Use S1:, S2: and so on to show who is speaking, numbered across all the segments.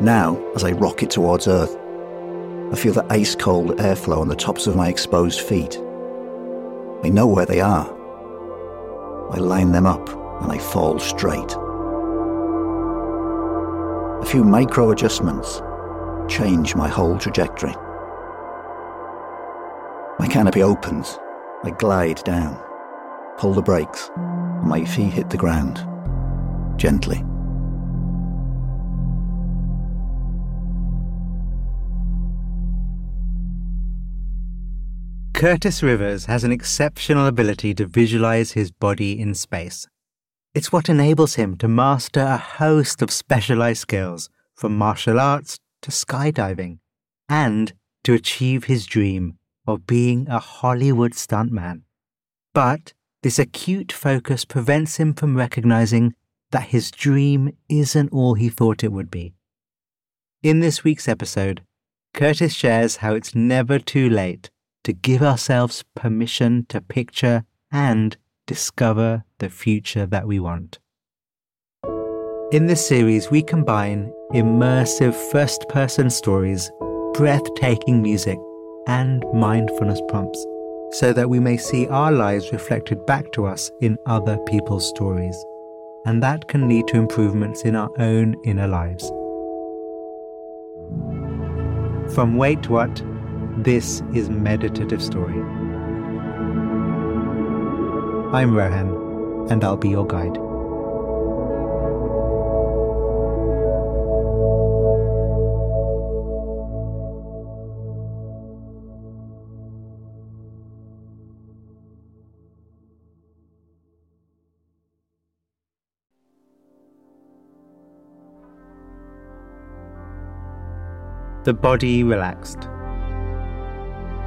S1: Now, as I rocket towards Earth, I feel the ice cold airflow on the tops of my exposed feet. I know where they are. I line them up and I fall straight. A few micro adjustments change my whole trajectory. My canopy opens. I glide down, pull the brakes, and my feet hit the ground gently.
S2: Curtis Rivers has an exceptional ability to visualize his body in space. It's what enables him to master a host of specialized skills, from martial arts to skydiving, and to achieve his dream of being a Hollywood stuntman. But this acute focus prevents him from recognizing that his dream isn't all he thought it would be. In this week's episode, Curtis shares how it's never too late to give ourselves permission to picture and discover the future that we want. In this series, we combine immersive first person stories, breathtaking music, and mindfulness prompts so that we may see our lives reflected back to us in other people's stories. And that can lead to improvements in our own inner lives. From Wait What this is Meditative Story. I'm Rohan, and I'll be your guide. The body relaxed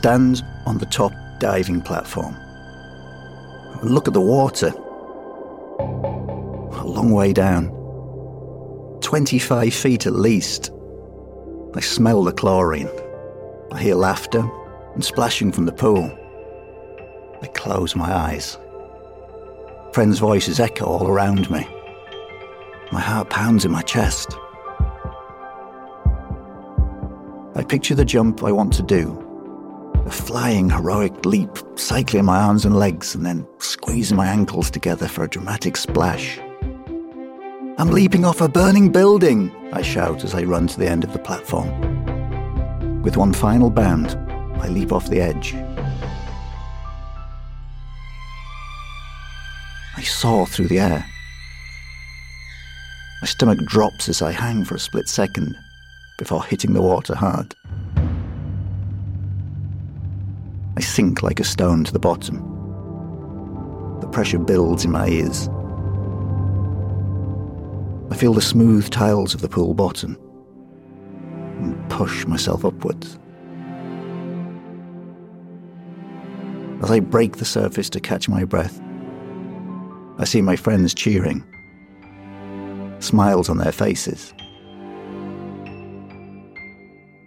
S1: Stand on the top diving platform. Look at the water. A long way down. 25 feet at least. I smell the chlorine. I hear laughter and splashing from the pool. I close my eyes. Friends' voices echo all around me. My heart pounds in my chest. I picture the jump I want to do a flying heroic leap, cycling my arms and legs, and then squeezing my ankles together for a dramatic splash. I'm leaping off a burning building, I shout as I run to the end of the platform. With one final bound, I leap off the edge. I soar through the air. My stomach drops as I hang for a split second before hitting the water hard. I sink like a stone to the bottom. The pressure builds in my ears. I feel the smooth tiles of the pool bottom and push myself upwards. As I break the surface to catch my breath, I see my friends cheering, smiles on their faces.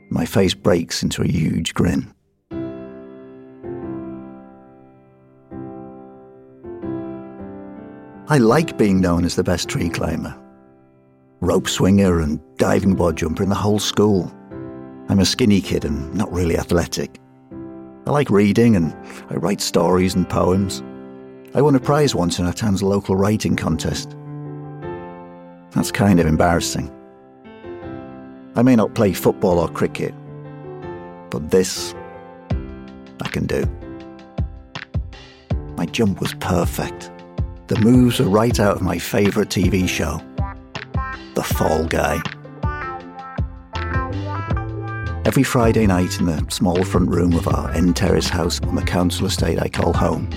S1: My face breaks into a huge grin. I like being known as the best tree climber, rope swinger, and diving board jumper in the whole school. I'm a skinny kid and not really athletic. I like reading and I write stories and poems. I won a prize once in our town's local writing contest. That's kind of embarrassing. I may not play football or cricket, but this I can do. My jump was perfect. The moves are right out of my favourite TV show, The Fall Guy. Every Friday night in the small front room of our end terrace house on the council estate I call home,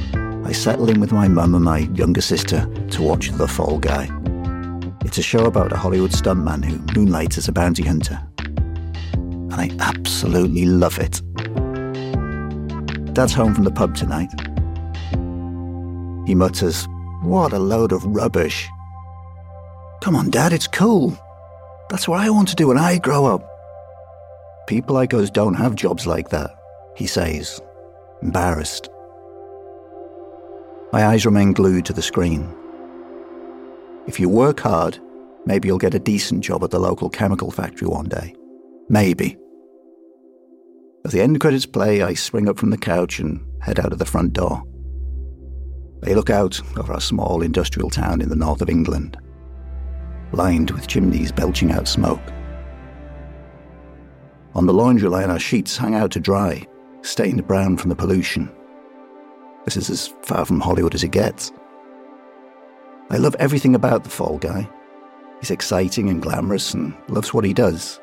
S1: I settle in with my mum and my younger sister to watch The Fall Guy. It's a show about a Hollywood stuntman who moonlights as a bounty hunter. And I absolutely love it. Dad's home from the pub tonight. He mutters, What a load of rubbish. Come on, Dad, it's cool. That's what I want to do when I grow up. People like us don't have jobs like that, he says, embarrassed. My eyes remain glued to the screen. If you work hard, maybe you'll get a decent job at the local chemical factory one day. Maybe. As the end credits play, I spring up from the couch and head out of the front door. I look out over our small industrial town in the north of England, lined with chimneys belching out smoke. On the laundry line, our sheets hang out to dry, stained brown from the pollution. This is as far from Hollywood as it gets. I love everything about the Fall Guy. He's exciting and glamorous and loves what he does.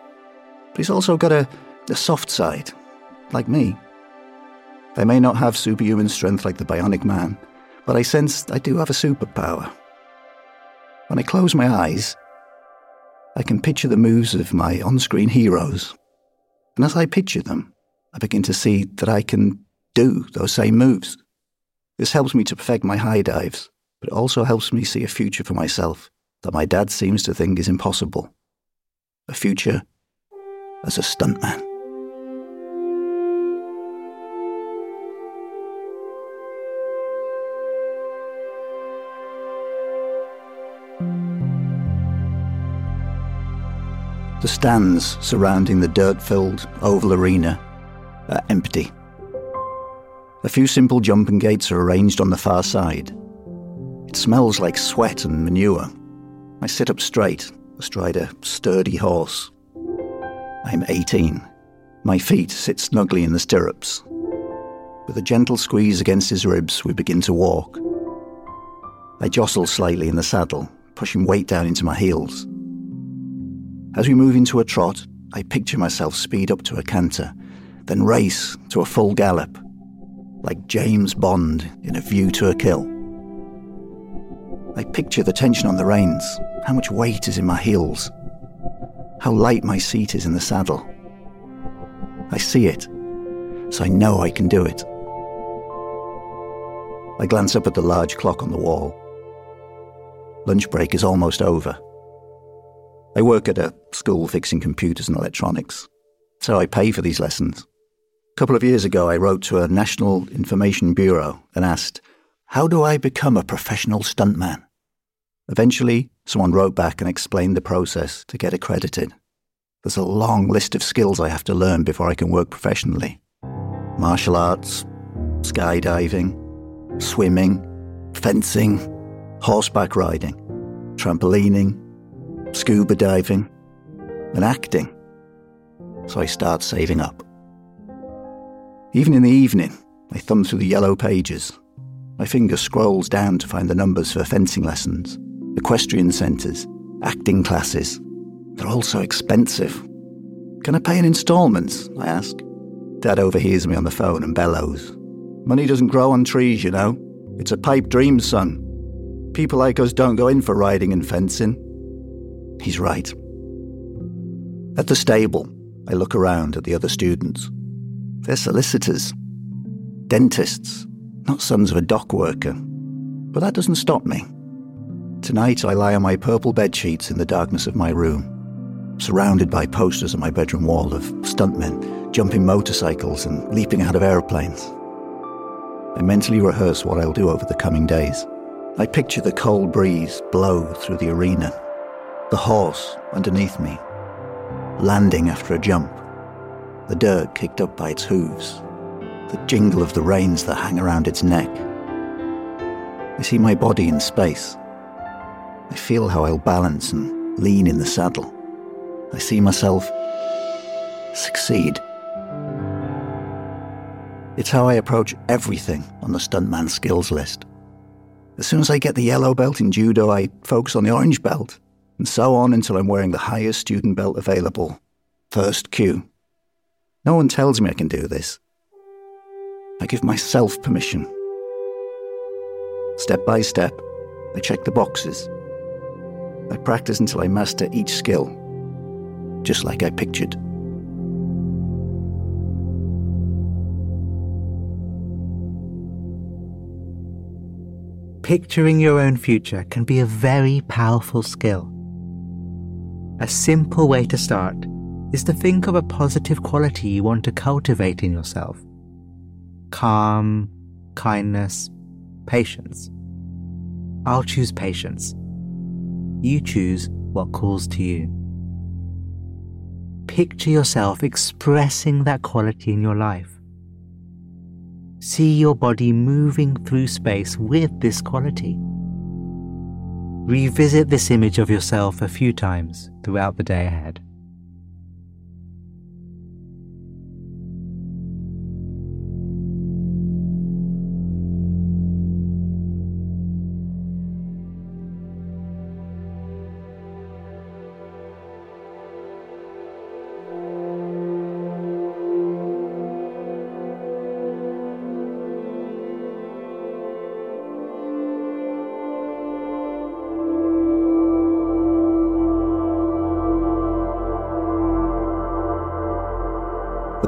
S1: But he's also got a, a soft side, like me. They may not have superhuman strength like the Bionic Man, but I sense I do have a superpower. When I close my eyes, I can picture the moves of my on screen heroes and as I picture them, I begin to see that I can do those same moves. This helps me to perfect my high dives, but it also helps me see a future for myself that my dad seems to think is impossible. A future as a stuntman. The stands surrounding the dirt filled oval arena are empty. A few simple jumping gates are arranged on the far side. It smells like sweat and manure. I sit up straight, astride a sturdy horse. I'm 18. My feet sit snugly in the stirrups. With a gentle squeeze against his ribs, we begin to walk. I jostle slightly in the saddle, pushing weight down into my heels. As we move into a trot, I picture myself speed up to a canter, then race to a full gallop, like James Bond in A View to a Kill. I picture the tension on the reins, how much weight is in my heels, how light my seat is in the saddle. I see it, so I know I can do it. I glance up at the large clock on the wall. Lunch break is almost over. I work at a school fixing computers and electronics, so I pay for these lessons. A couple of years ago, I wrote to a National Information Bureau and asked, How do I become a professional stuntman? Eventually, someone wrote back and explained the process to get accredited. There's a long list of skills I have to learn before I can work professionally martial arts, skydiving, swimming, fencing, horseback riding, trampolining, scuba diving, and acting. So I start saving up. Even in the evening, I thumb through the yellow pages. My finger scrolls down to find the numbers for fencing lessons, equestrian centres, acting classes. They're all so expensive. Can I pay in instalments? I ask. Dad overhears me on the phone and bellows. Money doesn't grow on trees, you know. It's a pipe dream, son. People like us don't go in for riding and fencing. He's right. At the stable, I look around at the other students. They're solicitors, dentists, not sons of a dock worker. But that doesn't stop me. Tonight, I lie on my purple bed sheets in the darkness of my room, surrounded by posters on my bedroom wall of stuntmen jumping motorcycles and leaping out of aeroplanes. I mentally rehearse what I'll do over the coming days. I picture the cold breeze blow through the arena, the horse underneath me, landing after a jump, the dirt kicked up by its hooves, the jingle of the reins that hang around its neck. I see my body in space I feel how I'll balance and lean in the saddle. I see myself succeed. It's how I approach everything on the stuntman skills list. As soon as I get the yellow belt in judo, I focus on the orange belt, and so on until I'm wearing the highest student belt available. First kyu. No one tells me I can do this. I give myself permission. Step by step, I check the boxes I practice until I master each skill, just like I pictured.
S2: Picturing your own future can be a very powerful skill. A simple way to start is to think of a positive quality you want to cultivate in yourself calm, kindness, patience. I'll choose patience. You choose what calls to you. Picture yourself expressing that quality in your life. See your body moving through space with this quality. Revisit this image of yourself a few times throughout the day ahead.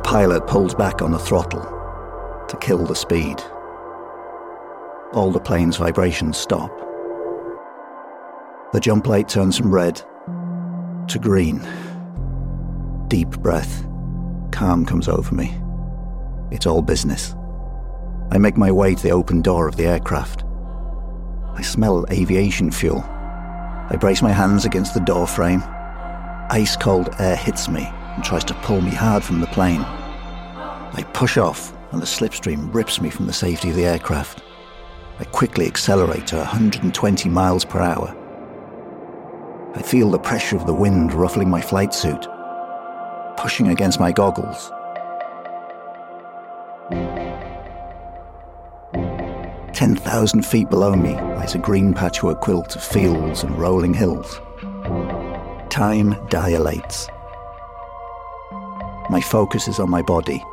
S1: Pilot pulls back on the throttle to kill the speed. All the plane's vibrations stop. The jump light turns from red to green. Deep breath. Calm comes over me. It's all business. I make my way to the open door of the aircraft. I smell aviation fuel. I brace my hands against the door frame. Ice cold air hits me and tries to pull me hard from the plane. I push off, and the slipstream rips me from the safety of the aircraft. I quickly accelerate to 120 miles per hour. I feel the pressure of the wind ruffling my flight suit, pushing against my goggles. Ten thousand feet below me lies a green patchwork quilt of fields and rolling hills. Time dilates. My focus is on my body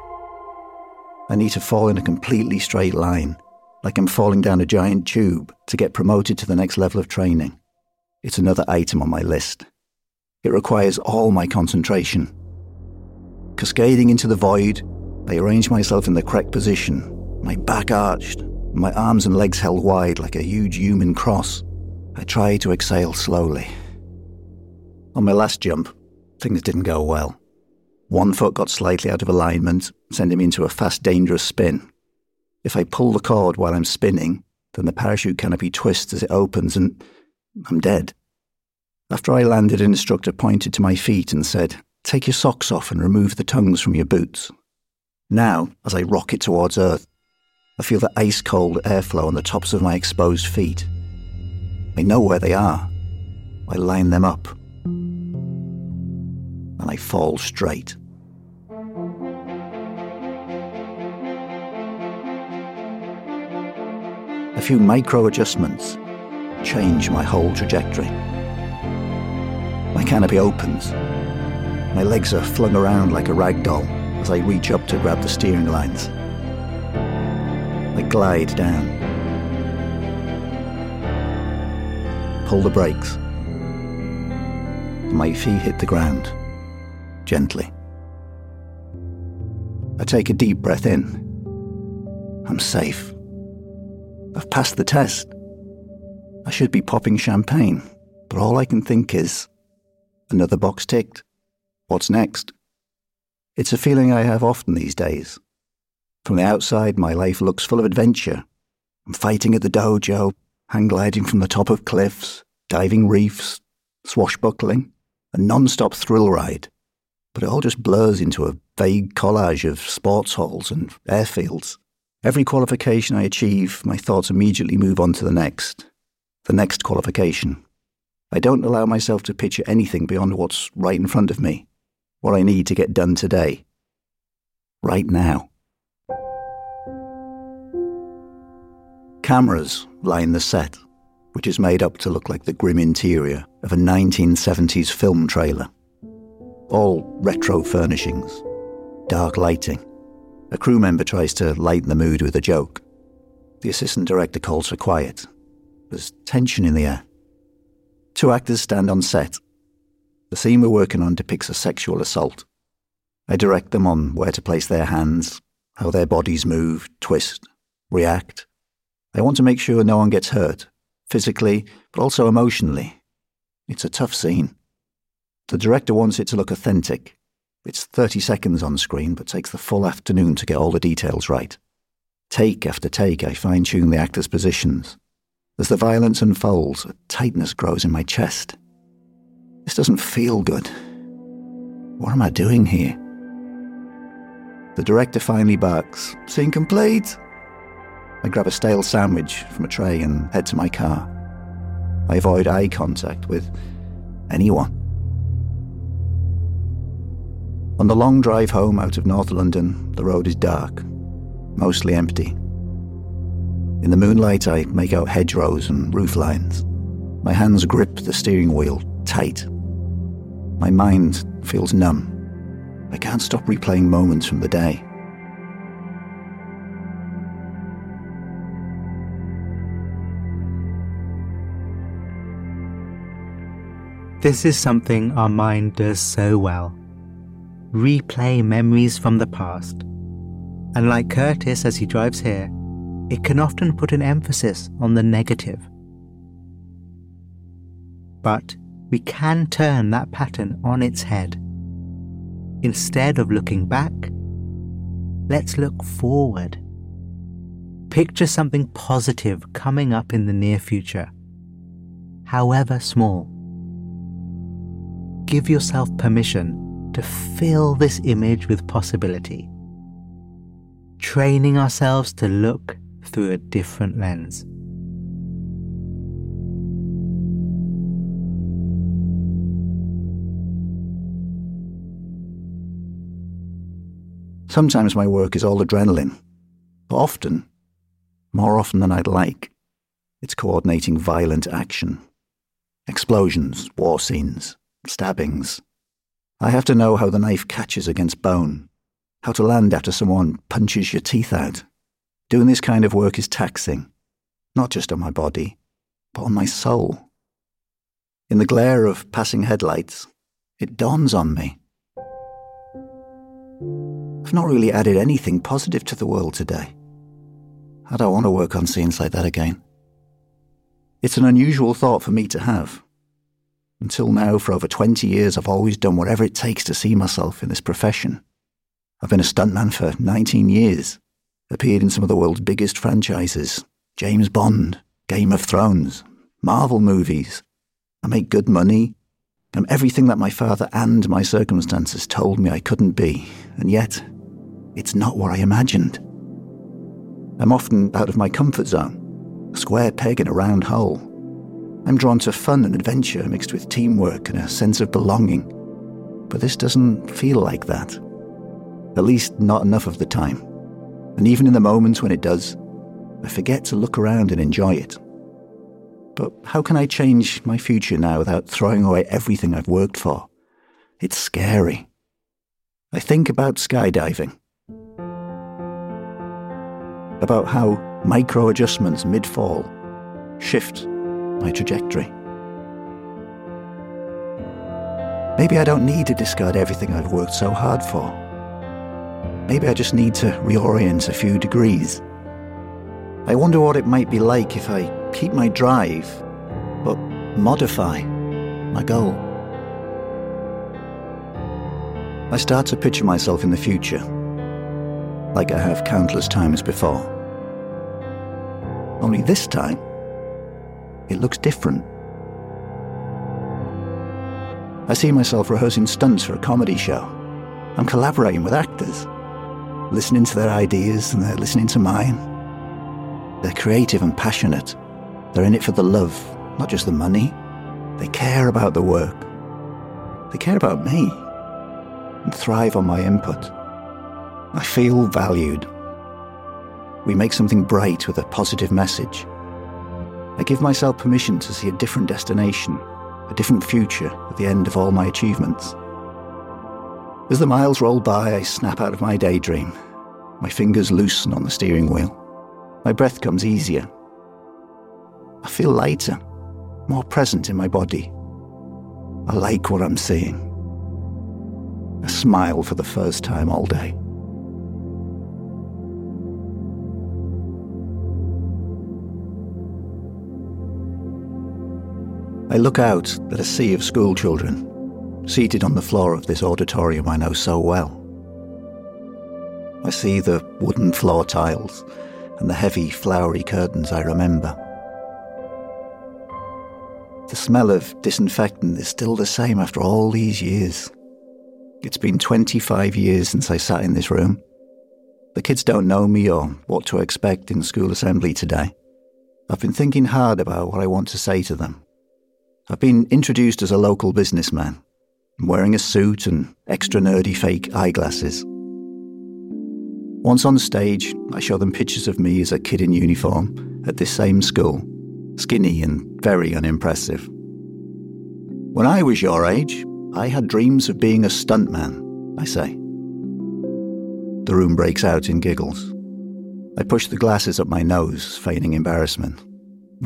S1: I need to fall in a completely straight line, like I'm falling down a giant tube to get promoted to the next level of training. It's another item on my list. It requires all my concentration. Cascading into the void, I arrange myself in the correct position, my back arched, my arms and legs held wide like a huge human cross. I try to exhale slowly. On my last jump, things didn't go well. One foot got slightly out of alignment, sending me into a fast, dangerous spin. If I pull the cord while I'm spinning, then the parachute canopy twists as it opens and I'm dead. After I landed, an instructor pointed to my feet and said, Take your socks off and remove the tongues from your boots. Now, as I rocket towards Earth, I feel the ice cold airflow on the tops of my exposed feet. I know where they are. I line them up. And I fall straight. A few micro adjustments change my whole trajectory. My canopy opens. My legs are flung around like a rag doll as I reach up to grab the steering lines. I glide down. Pull the brakes. My feet hit the ground, gently. I take a deep breath in. I'm safe. Passed the test. I should be popping champagne, but all I can think is another box ticked. What's next? It's a feeling I have often these days. From the outside, my life looks full of adventure. I'm fighting at the dojo, hang gliding from the top of cliffs, diving reefs, swashbuckling, a non stop thrill ride. But it all just blurs into a vague collage of sports halls and airfields. Every qualification I achieve, my thoughts immediately move on to the next. The next qualification. I don't allow myself to picture anything beyond what's right in front of me, what I need to get done today. Right now. Cameras line the set, which is made up to look like the grim interior of a 1970s film trailer. All retro furnishings, dark lighting. A crew member tries to lighten the mood with a joke. The assistant director calls for quiet. There's tension in the air. Two actors stand on set. The scene we're working on depicts a sexual assault. I direct them on where to place their hands, how their bodies move, twist, react. I want to make sure no one gets hurt, physically, but also emotionally. It's a tough scene. The director wants it to look authentic. It's 30 seconds on screen, but takes the full afternoon to get all the details right. Take after take, I fine tune the actors' positions. As the violence unfolds, a tightness grows in my chest. This doesn't feel good. What am I doing here? The director finally barks, Scene complete! I grab a stale sandwich from a tray and head to my car. I avoid eye contact with anyone. On the long drive home out of North London, the road is dark, mostly empty. In the moonlight, I make out hedgerows and roof lines. My hands grip the steering wheel tight. My mind feels numb. I can't stop replaying moments from the day.
S2: This is something our mind does so well replay memories from the past. And like Curtis as he drives here, it can often put an emphasis on the negative. But we can turn that pattern on its head. Instead of looking back, let's look forward. Picture something positive coming up in the near future, however small. Give yourself permission to fill this image with possibility, training ourselves to look through a different lens.
S1: Sometimes my work is all adrenaline. But often, more often than I'd like, it's coordinating violent action. Explosions, war scenes, stabbings, I have to know how the knife catches against bone, how to land after someone punches your teeth out. Doing this kind of work is taxing, not just on my body, but on my soul. In the glare of passing headlights, it dawns on me. I've not really added anything positive to the world today. I don't want to work on scenes like that again. It's an unusual thought for me to have, until now, for over 20 years, I've always done whatever it takes to see myself in this profession. I've been a stuntman for 19 years, appeared in some of the world's biggest franchises James Bond, Game of Thrones, Marvel movies. I make good money. I'm everything that my father and my circumstances told me I couldn't be, and yet, it's not what I imagined. I'm often out of my comfort zone, a square peg in a round hole. I'm drawn to fun and adventure mixed with teamwork and a sense of belonging. But this doesn't feel like that. At least, not enough of the time. And even in the moments when it does, I forget to look around and enjoy it. But how can I change my future now without throwing away everything I've worked for? It's scary. I think about skydiving. About how micro adjustments mid fall shift my trajectory. Maybe I don't need to discard everything I've worked so hard for. Maybe I just need to reorient a few degrees. I wonder what it might be like if I keep my drive but modify my goal. I start to picture myself in the future, like I have countless times before. Only this time, it looks different. I see myself rehearsing stunts for a comedy show. I'm collaborating with actors, listening to their ideas and they're listening to mine. They're creative and passionate. They're in it for the love, not just the money. They care about the work. They care about me and thrive on my input. I feel valued. We make something bright with a positive message. I give myself permission to see a different destination, a different future at the end of all my achievements. As the miles roll by, I snap out of my daydream. My fingers loosen on the steering wheel. My breath comes easier. I feel lighter, more present in my body. I like what I'm seeing. A smile for the first time all day. I look out at a sea of schoolchildren, seated on the floor of this auditorium I know so well. I see the wooden floor tiles and the heavy, flowery curtains I remember. The smell of disinfectant is still the same after all these years. It's been 25 years since I sat in this room. The kids don't know me or what to expect in school assembly today. I've been thinking hard about what I want to say to them. I've been introduced as a local businessman, wearing a suit and extra nerdy fake eyeglasses. Once on stage, I show them pictures of me as a kid in uniform at this same school, skinny and very unimpressive. When I was your age, I had dreams of being a stuntman, I say. The room breaks out in giggles. I push the glasses up my nose, feigning embarrassment.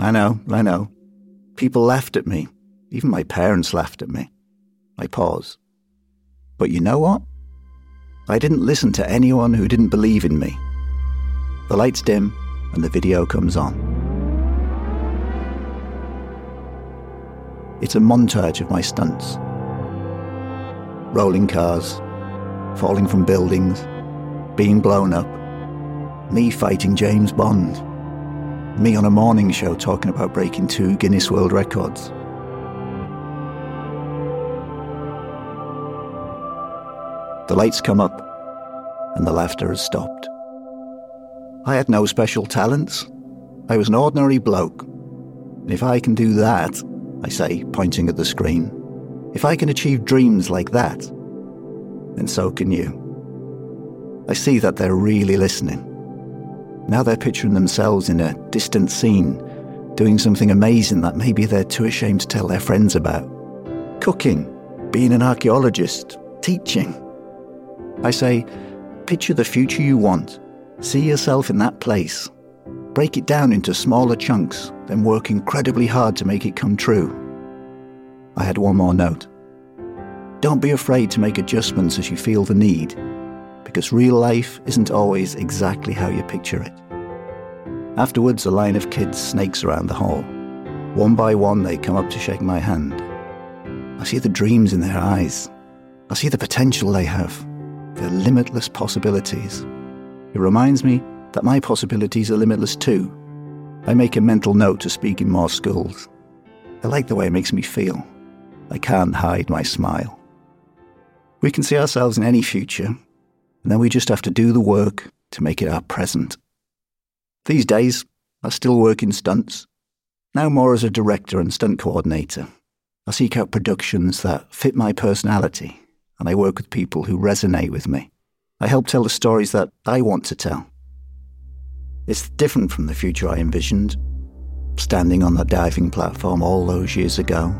S1: I know, I know. People laughed at me. Even my parents laughed at me. I pause. But you know what? I didn't listen to anyone who didn't believe in me. The lights dim and the video comes on. It's a montage of my stunts rolling cars, falling from buildings, being blown up, me fighting James Bond, me on a morning show talking about breaking two Guinness World Records. The lights come up, and the laughter has stopped. I had no special talents. I was an ordinary bloke. And if I can do that, I say, pointing at the screen, if I can achieve dreams like that, then so can you. I see that they're really listening. Now they're picturing themselves in a distant scene, doing something amazing that maybe they're too ashamed to tell their friends about. Cooking, being an archaeologist, teaching. I say, picture the future you want. See yourself in that place. Break it down into smaller chunks, then work incredibly hard to make it come true. I had one more note. Don't be afraid to make adjustments as you feel the need because real life isn't always exactly how you picture it. Afterwards, a line of kids snakes around the hall. One by one, they come up to shake my hand. I see the dreams in their eyes. I see the potential they have, their limitless possibilities. It reminds me that my possibilities are limitless too. I make a mental note to speak in more schools. I like the way it makes me feel. I can't hide my smile. We can see ourselves in any future, and then we just have to do the work to make it our present. These days, I still work in stunts, now more as a director and stunt coordinator. I seek out productions that fit my personality, and I work with people who resonate with me. I help tell the stories that I want to tell. It's different from the future I envisioned, standing on that diving platform all those years ago,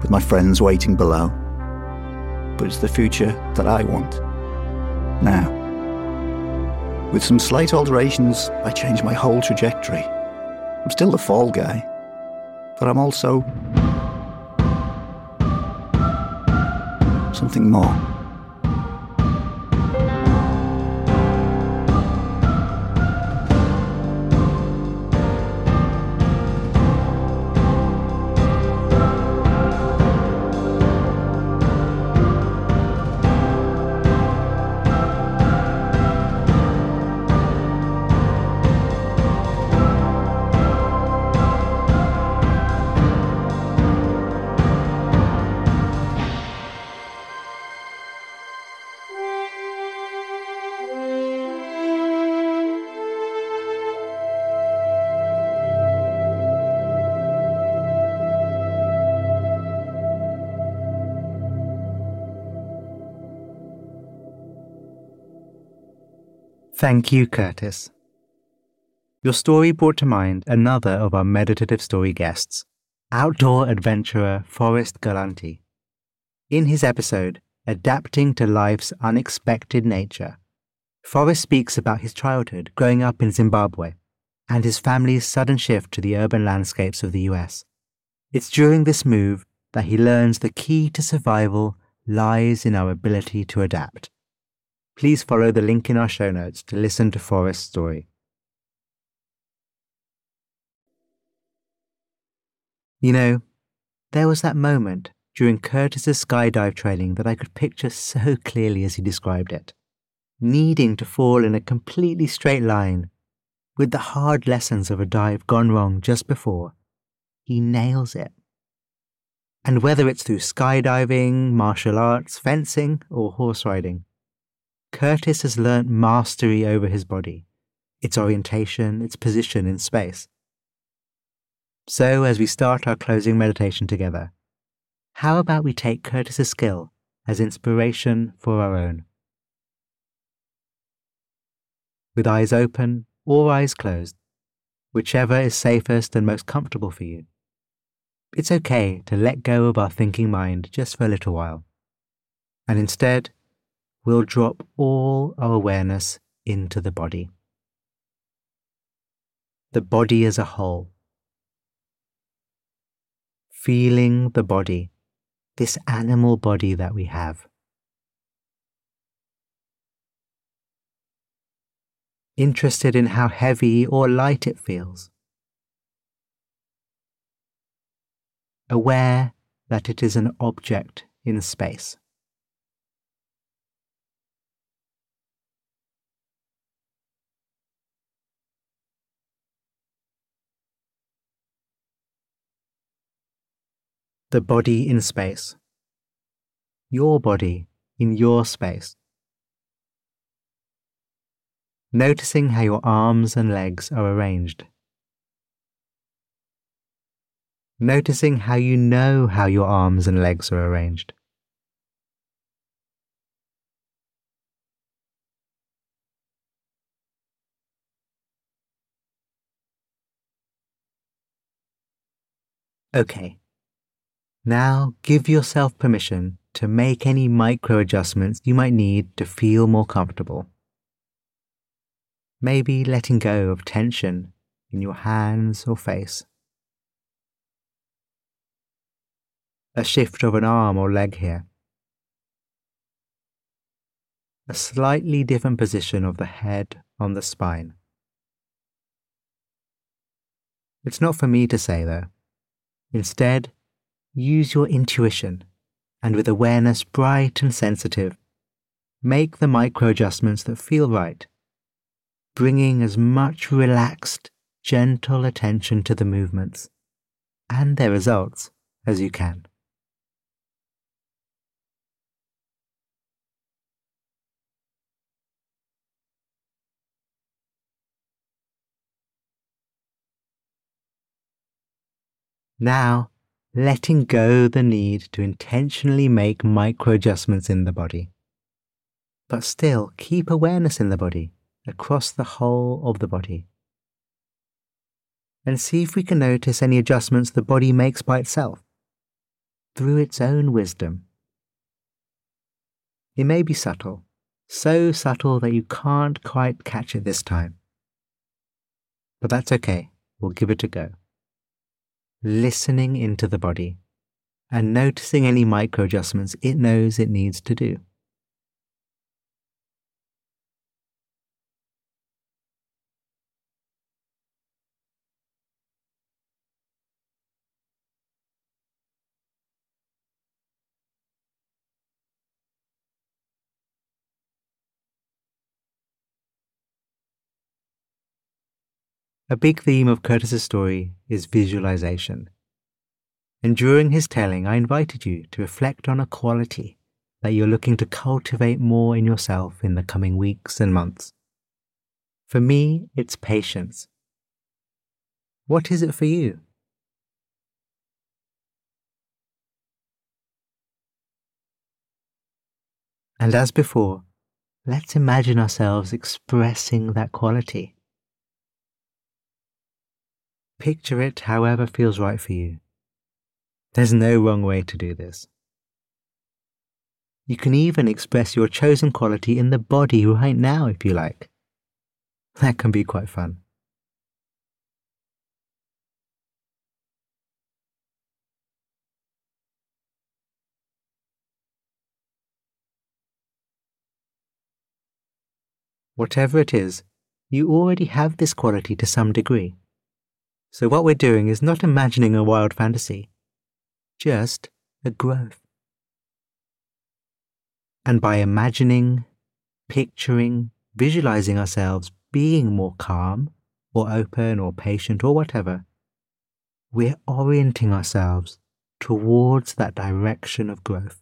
S1: with my friends waiting below. But it's the future that I want now. With some slight alterations, I change my whole trajectory. I'm still the fall guy, but I'm also something more.
S2: Thank you, Curtis. Your story brought to mind another of our meditative story guests, outdoor adventurer Forrest Galanti. In his episode, Adapting to Life's Unexpected Nature, Forrest speaks about his childhood growing up in Zimbabwe and his family's sudden shift to the urban landscapes of the US. It's during this move that he learns the key to survival lies in our ability to adapt. Please follow the link in our show notes to listen to Forrest's story. You know, there was that moment during Curtis's skydive training that I could picture so clearly as he described it. Needing to fall in a completely straight line, with the hard lessons of a dive gone wrong just before, he nails it. And whether it's through skydiving, martial arts, fencing, or horse riding, Curtis has learnt mastery over his body, its orientation, its position in space. So, as we start our closing meditation together, how about we take Curtis's skill as inspiration for our own? With eyes open or eyes closed, whichever is safest and most comfortable for you. It's okay to let go of our thinking mind just for a little while. And instead, we'll drop all our awareness into the body. The body as a whole feeling the body, this animal body that we have. Interested in how heavy or light it feels. Aware that it is an object in space. The body in space. Your body in your space. Noticing how your arms and legs are arranged. Noticing how you know how your arms and legs are arranged. Okay, now give yourself permission to make any micro adjustments you might need to feel more comfortable. Maybe letting go of tension in your hands or face. A shift of an arm or leg here. A slightly different position of the head on the spine. It's not for me to say though. Instead, use your intuition and with awareness bright and sensitive, make the micro adjustments that feel right, bringing as much relaxed, gentle attention to the movements and their results as you can. Now, letting go the need to intentionally make micro adjustments in the body. But still keep awareness in the body, across the whole of the body. And see if we can notice any adjustments the body makes by itself, through its own wisdom. It may be subtle, so subtle that you can't quite catch it this time. But that's okay, we'll give it a go listening into the body and noticing any micro adjustments it knows it needs to do. A big theme of Curtis's story is visualization. And during his telling, I invited you to reflect on a quality that you're looking to cultivate more in yourself in the coming weeks and months. For me, it's patience. What is it for you? And as before, let's imagine ourselves expressing that quality. Picture it however feels right for you. There's no wrong way to do this. You can even express your chosen quality in the body right now if you like. That can be quite fun. Whatever it is, you already have this quality to some degree. So, what we're doing is not imagining a wild fantasy, just a growth. And by imagining, picturing, visualizing ourselves being more calm, or open, or patient, or whatever, we're orienting ourselves towards that direction of growth.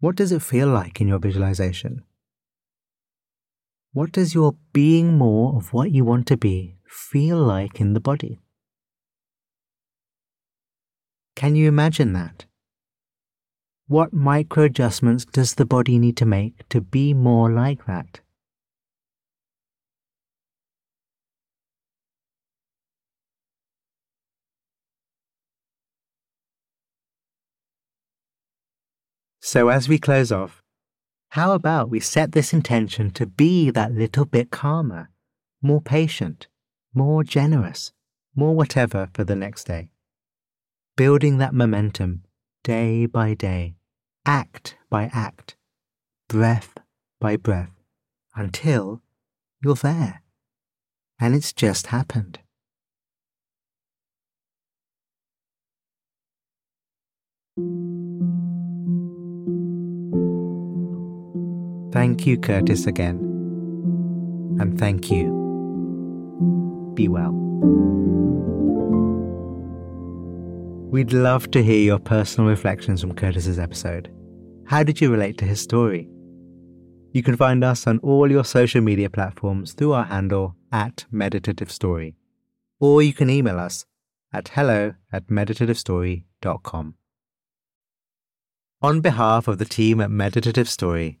S2: What does it feel like in your visualization? What does your being more of what you want to be feel like in the body? Can you imagine that? What micro adjustments does the body need to make to be more like that? So, as we close off, how about we set this intention to be that little bit calmer, more patient, more generous, more whatever for the next day? Building that momentum day by day, act by act, breath by breath, until you're there. And it's just happened. Thank you, Curtis, again. And thank you. Be well. We'd love to hear your personal reflections from Curtis's episode. How did you relate to his story? You can find us on all your social media platforms through our handle at Meditative Story, or you can email us at hello at meditativestory.com. On behalf of the team at Meditative Story,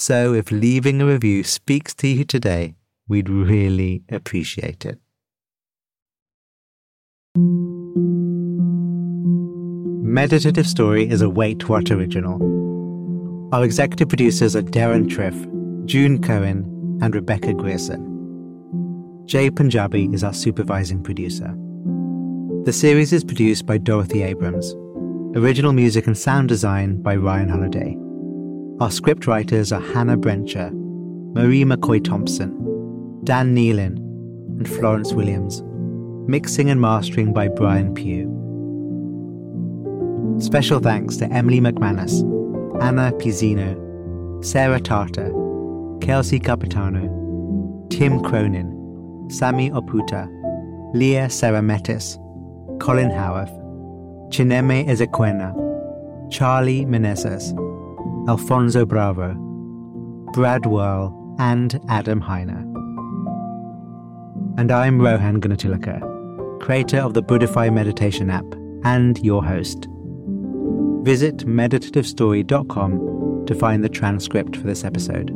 S2: So if leaving a review speaks to you today, we'd really appreciate it. Meditative Story is a Wait What original. Our executive producers are Deron Triff, June Cohen, and Rebecca Grierson. Jay Punjabi is our supervising producer. The series is produced by Dorothy Abrams. Original music and sound design by Ryan Holladay. Our scriptwriters are Hannah Brencher, Marie McCoy Thompson, Dan Nealon, and Florence Williams. Mixing and mastering by Brian Pugh. Special thanks to Emily McManus, Anna Pizzino, Sarah Tartar, Kelsey Capitano, Tim Cronin, Sami Oputa, Leah Sarametis, Colin Howarth, Chineme Ezequena, Charlie Menezes, Alfonso Bravo, Brad Whirl, and Adam Heiner. And I'm Rohan Gunatillake, creator of the Buddhify meditation app and your host. Visit meditativestory.com to find the transcript for this episode.